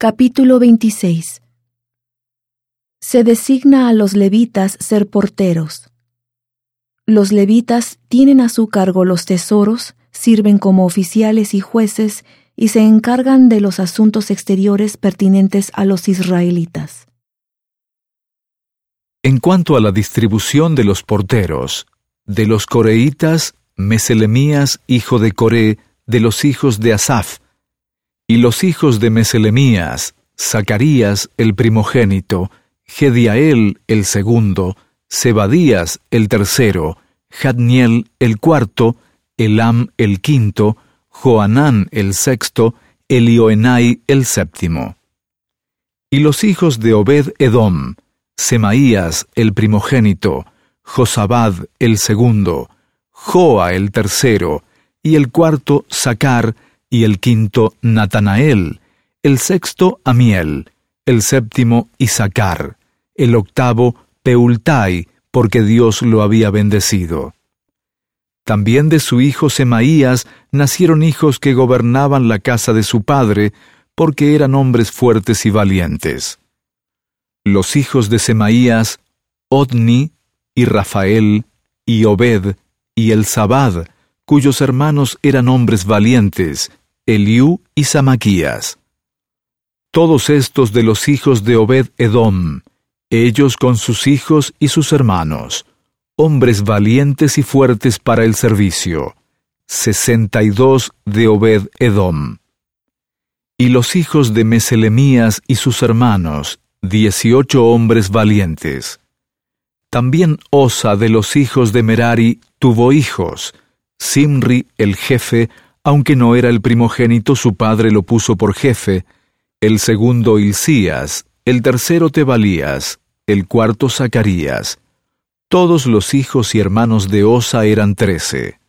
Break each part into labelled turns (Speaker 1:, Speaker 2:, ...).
Speaker 1: Capítulo 26 Se designa a los levitas ser porteros. Los levitas tienen a su cargo los tesoros, sirven como oficiales y jueces y se encargan de los asuntos exteriores pertinentes a los israelitas.
Speaker 2: En cuanto a la distribución de los porteros, de los coreitas, Meselemías, hijo de Coré, de los hijos de Asaf, y los hijos de Meselemías, Zacarías el primogénito, Gediael el segundo, Zebadías el tercero, Jadniel el cuarto, Elam el quinto, Joanán el sexto, Elioenai el séptimo. Y los hijos de Obed Edom, Semaías el primogénito, Josabad el segundo, Joa el tercero, y el cuarto Sacar, y el quinto Natanael, el sexto Amiel, el séptimo Isaacar, el octavo Peultai, porque Dios lo había bendecido. También de su hijo Semaías nacieron hijos que gobernaban la casa de su padre, porque eran hombres fuertes y valientes. Los hijos de Semaías, Odni, y Rafael, y Obed, y el Sabad, cuyos hermanos eran hombres valientes, Eliú y Samaquías. Todos estos de los hijos de Obed Edom, ellos con sus hijos y sus hermanos, hombres valientes y fuertes para el servicio, sesenta y dos de Obed Edom. Y los hijos de Meselemías y sus hermanos, dieciocho hombres valientes. También Osa de los hijos de Merari tuvo hijos, Simri el jefe, aunque no era el primogénito, su padre lo puso por jefe, el segundo Hilcías, el tercero Tebalías, el cuarto Zacarías. Todos los hijos y hermanos de Osa eran trece.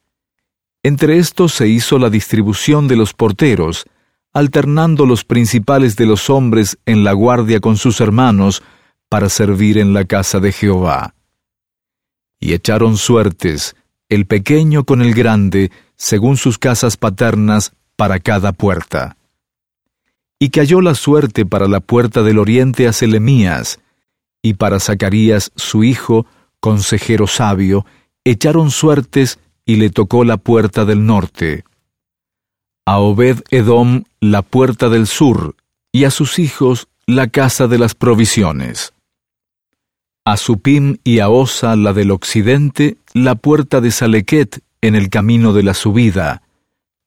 Speaker 2: Entre estos se hizo la distribución de los porteros, alternando los principales de los hombres en la guardia con sus hermanos, para servir en la casa de Jehová. Y echaron suertes, el pequeño con el grande, según sus casas paternas, para cada puerta. Y cayó la suerte para la puerta del oriente a Selemías, y para Zacarías su hijo, consejero sabio, echaron suertes y le tocó la puerta del norte. A Obed Edom la puerta del sur, y a sus hijos la casa de las provisiones. A Supim y a Osa la del occidente, la puerta de Salequet en el camino de la subida.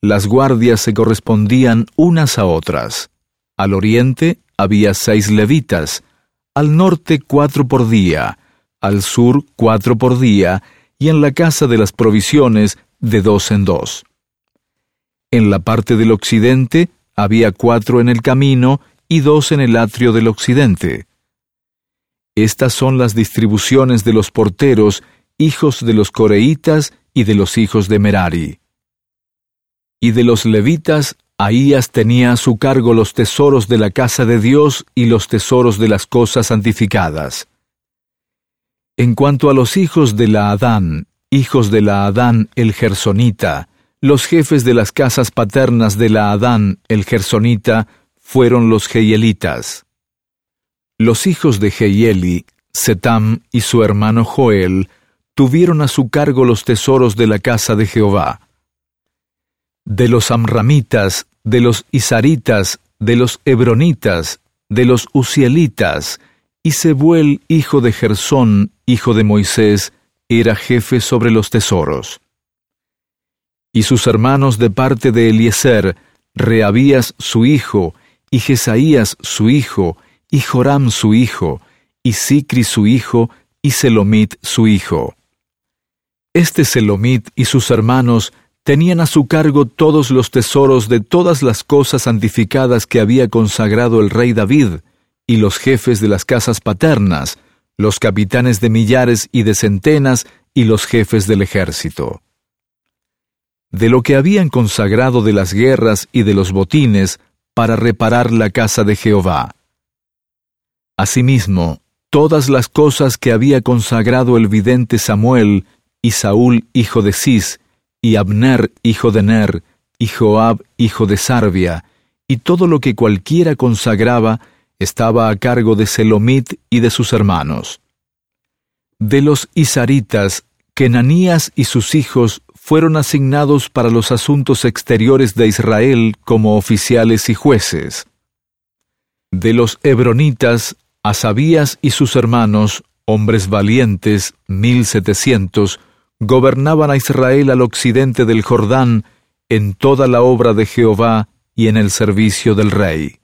Speaker 2: Las guardias se correspondían unas a otras. Al oriente había seis levitas, al norte cuatro por día, al sur cuatro por día, y en la casa de las provisiones de dos en dos. En la parte del occidente había cuatro en el camino y dos en el atrio del occidente. Estas son las distribuciones de los porteros, hijos de los coreitas y de los hijos de Merari. Y de los levitas, Ahías tenía a su cargo los tesoros de la casa de Dios y los tesoros de las cosas santificadas. En cuanto a los hijos de la Adán, hijos de la Adán el Gersonita, los jefes de las casas paternas de la Adán el Gersonita fueron los Geielitas. Los hijos de Geieli, Setam y su hermano Joel, tuvieron a su cargo los tesoros de la casa de Jehová. De los amramitas, de los isaritas, de los hebronitas, de los usielitas, y Sebuel, hijo de Gersón, hijo de Moisés, era jefe sobre los tesoros. Y sus hermanos de parte de Eliezer, Reabías su hijo, y Jesaías su hijo, y Joram su hijo, y Sicri su hijo, y Selomit su hijo. Este Selomit y sus hermanos tenían a su cargo todos los tesoros de todas las cosas santificadas que había consagrado el rey David, y los jefes de las casas paternas, los capitanes de millares y de centenas, y los jefes del ejército. De lo que habían consagrado de las guerras y de los botines para reparar la casa de Jehová. Asimismo, todas las cosas que había consagrado el vidente Samuel y Saúl hijo de Cis, y Abner hijo de Ner, y Joab hijo de Sarbia, y todo lo que cualquiera consagraba estaba a cargo de Selomit y de sus hermanos. De los Isaritas, Kenanías y sus hijos fueron asignados para los asuntos exteriores de Israel como oficiales y jueces. De los Hebronitas, Asabías y sus hermanos, hombres valientes, mil setecientos, gobernaban a Israel al occidente del Jordán en toda la obra de Jehová y en el servicio del rey.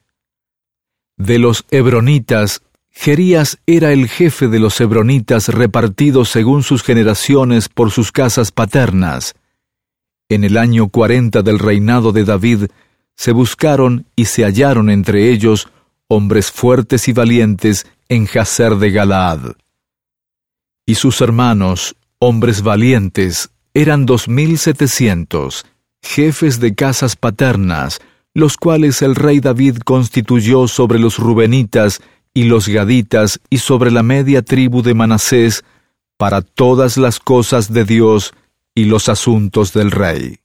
Speaker 2: De los Hebronitas, Gerías era el jefe de los Hebronitas repartidos según sus generaciones por sus casas paternas. En el año cuarenta del reinado de David, se buscaron y se hallaron entre ellos hombres fuertes y valientes en Jazer de Galaad. Y sus hermanos, hombres valientes, eran dos mil setecientos, jefes de casas paternas, los cuales el rey David constituyó sobre los Rubenitas y los Gaditas y sobre la media tribu de Manasés, para todas las cosas de Dios y los asuntos del rey.